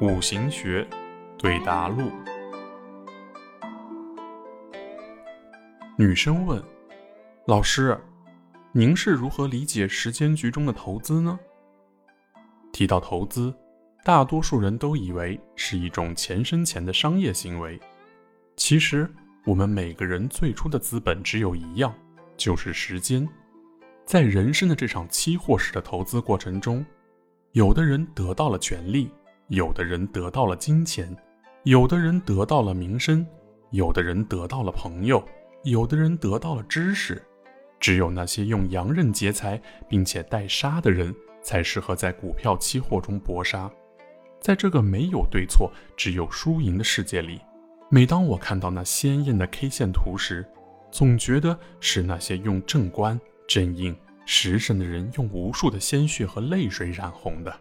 五行学对答录。女生问：“老师，您是如何理解时间局中的投资呢？”提到投资，大多数人都以为是一种钱生钱的商业行为。其实，我们每个人最初的资本只有一样，就是时间。在人生的这场期货式的投资过程中，有的人得到了权利，有的人得到了金钱，有的人得到了名声，有的人得到了朋友，有的人得到了知识。只有那些用洋人劫财并且带杀的人，才适合在股票期货中搏杀。在这个没有对错、只有输赢的世界里，每当我看到那鲜艳的 K 线图时，总觉得是那些用正官。正印食神的人用无数的鲜血和泪水染红的。